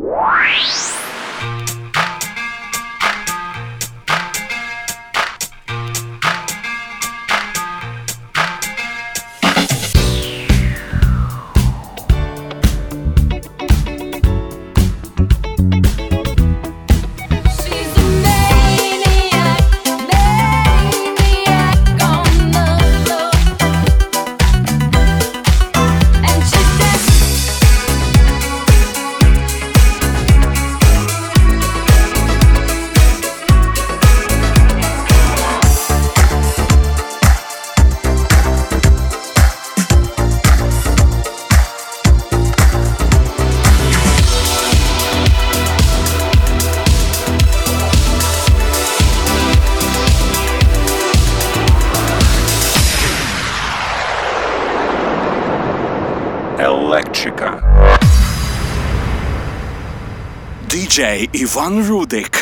What? Діджей Іван Рудик.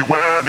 you wear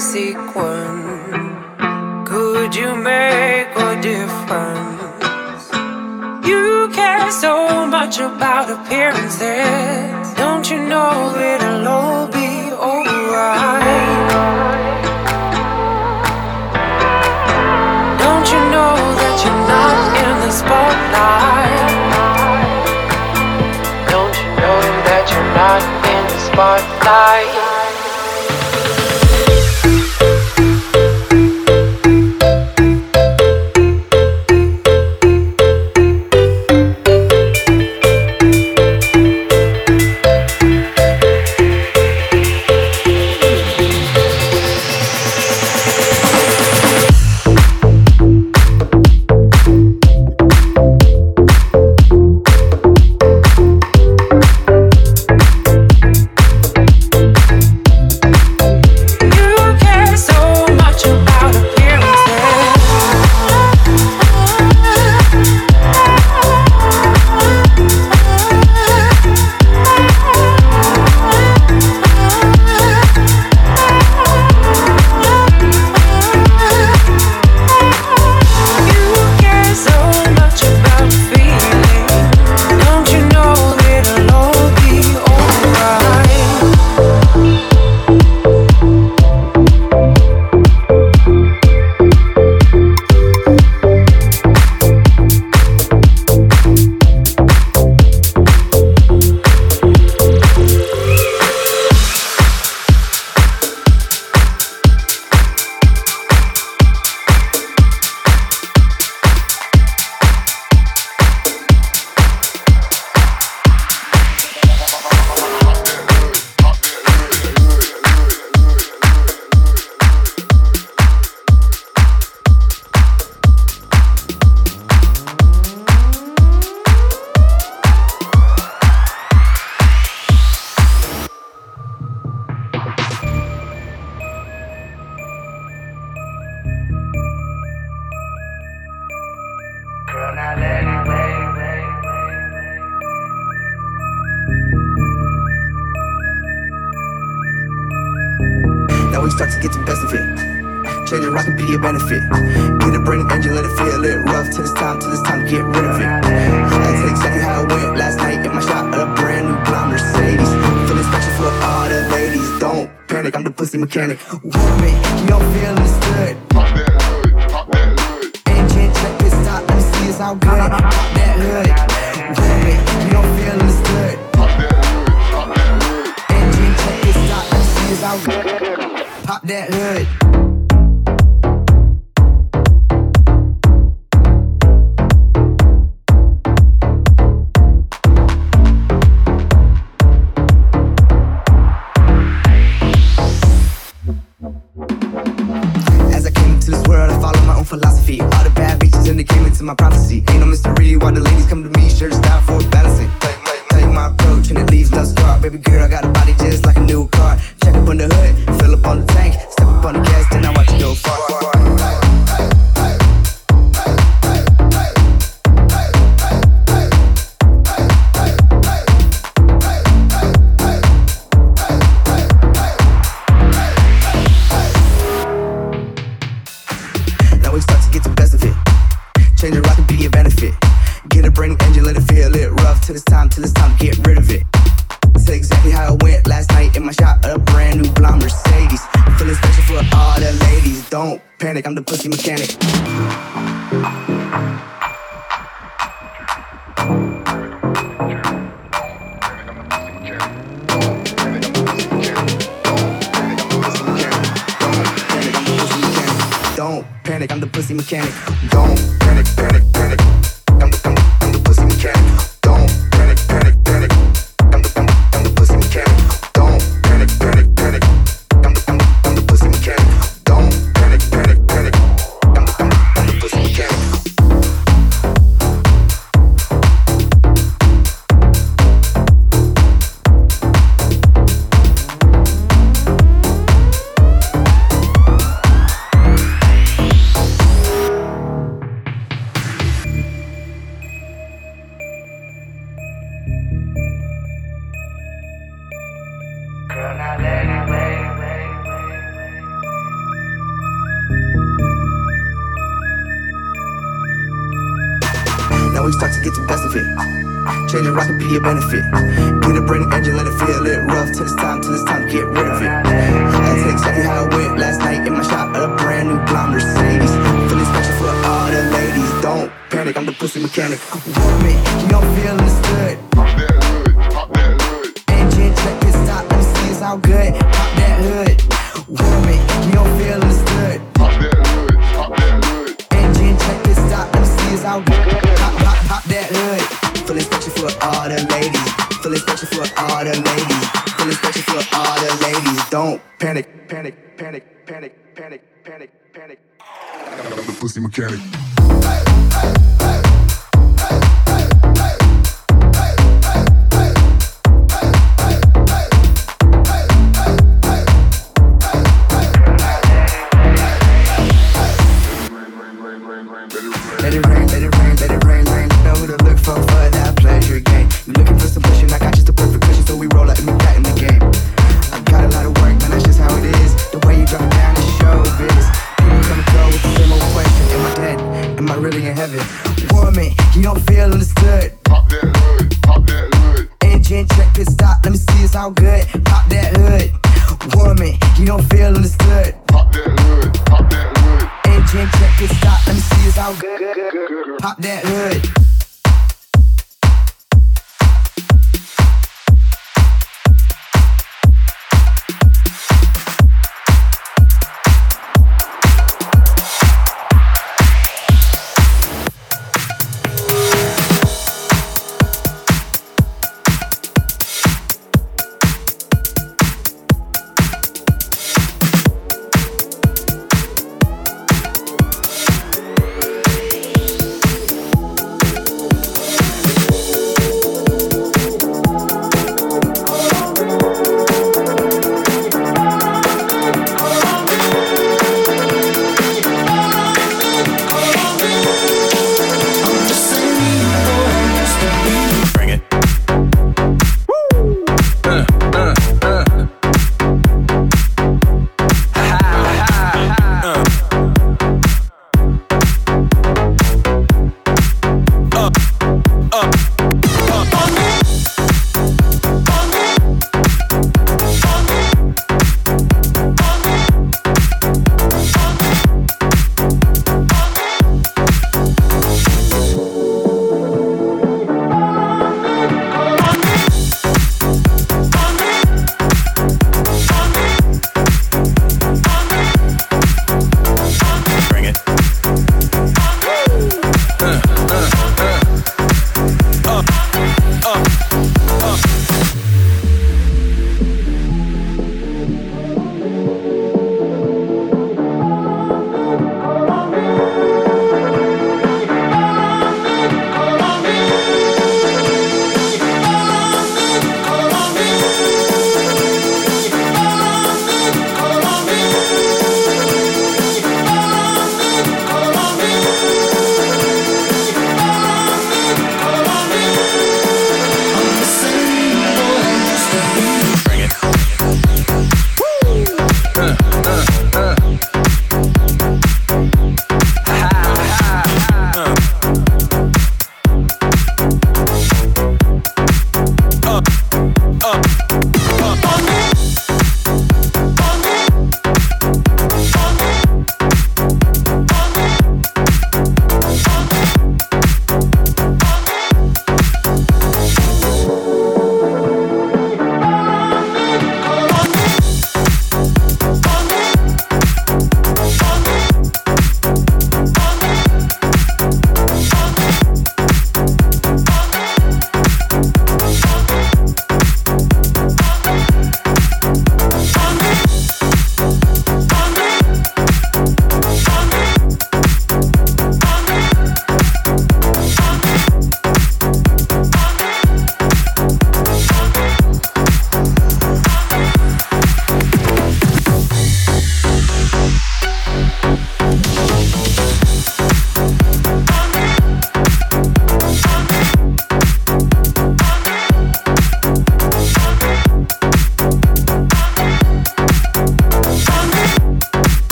sequence? Could you make a difference? You care so much about a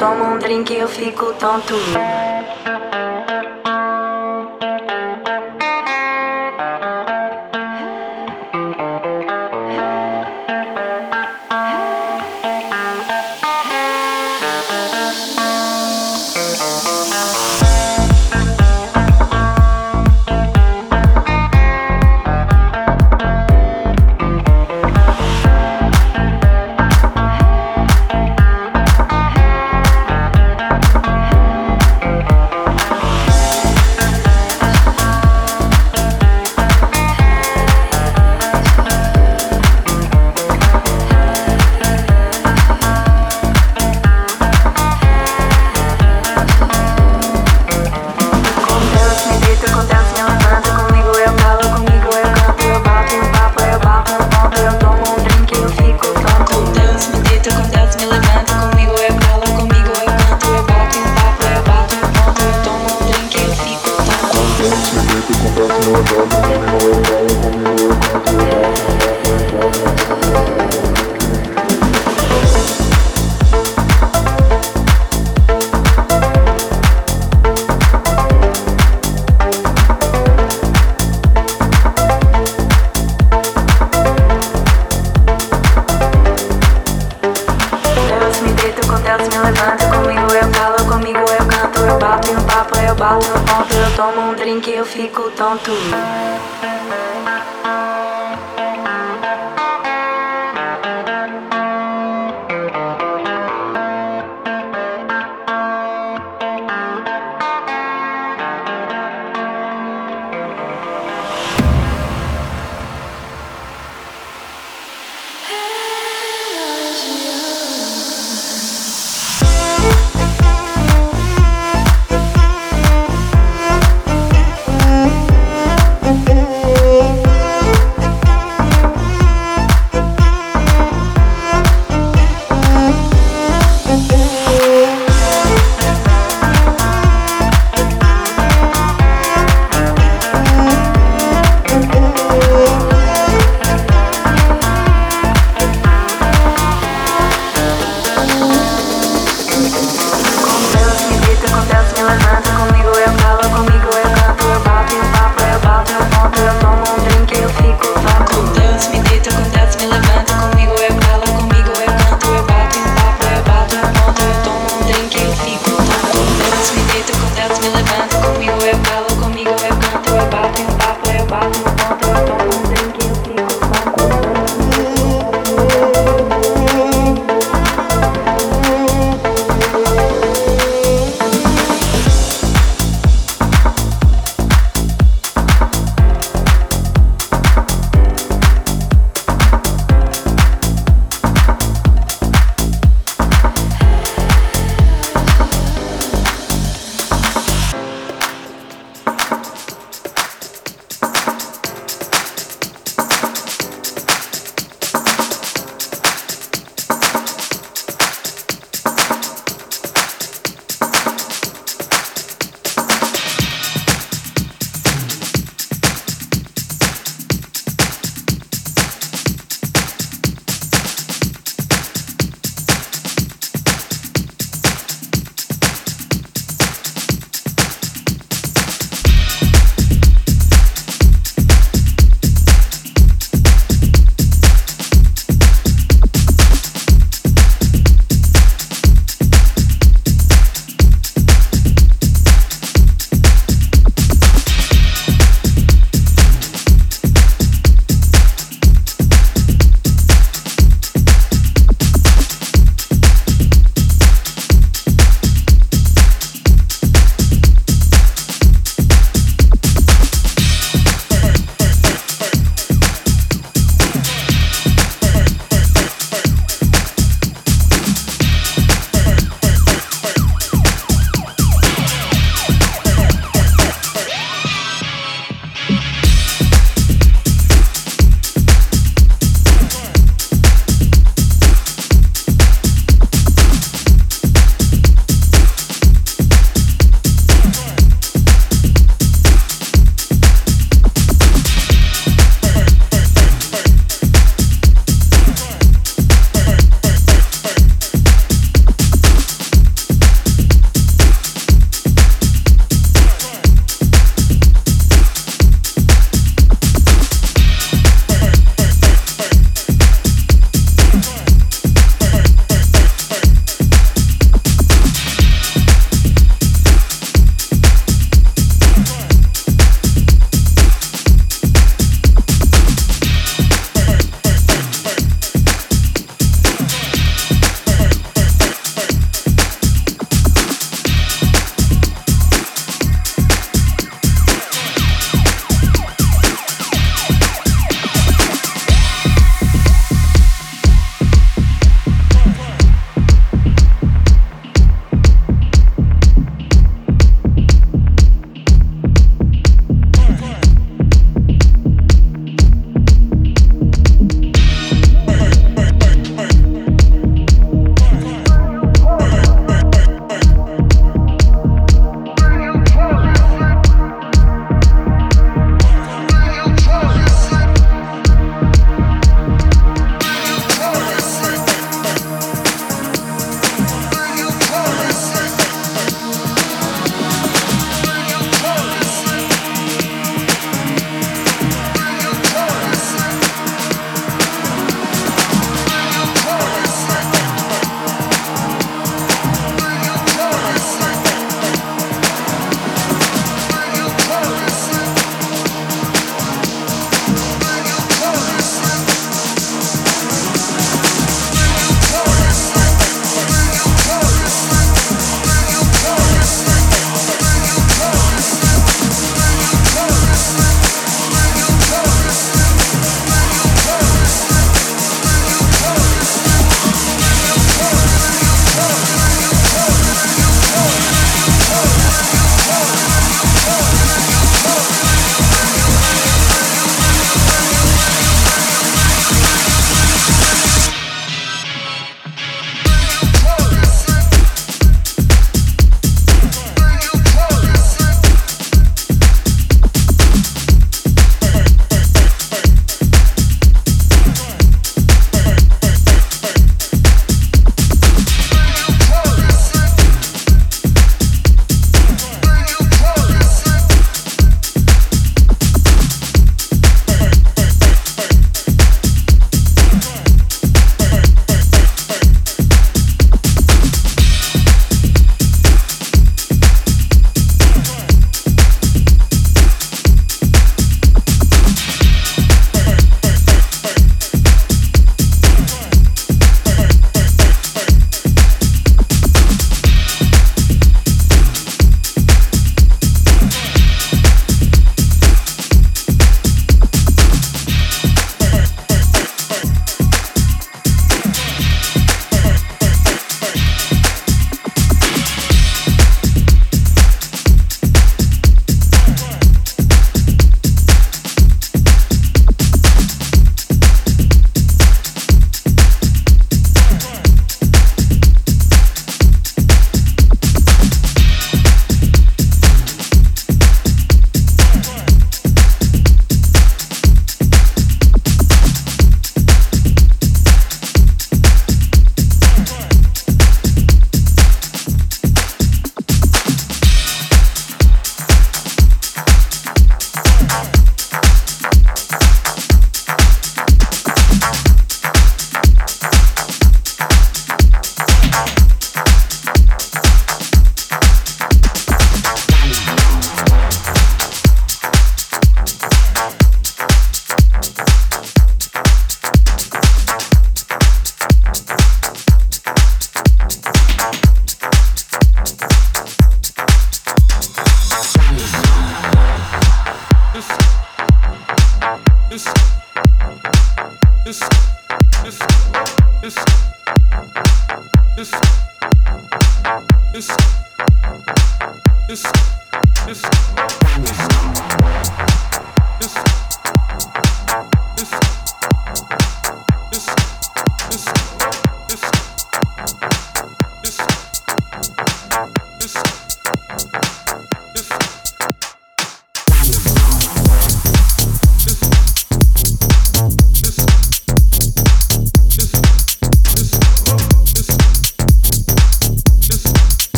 tomo um drink e eu fico tonto.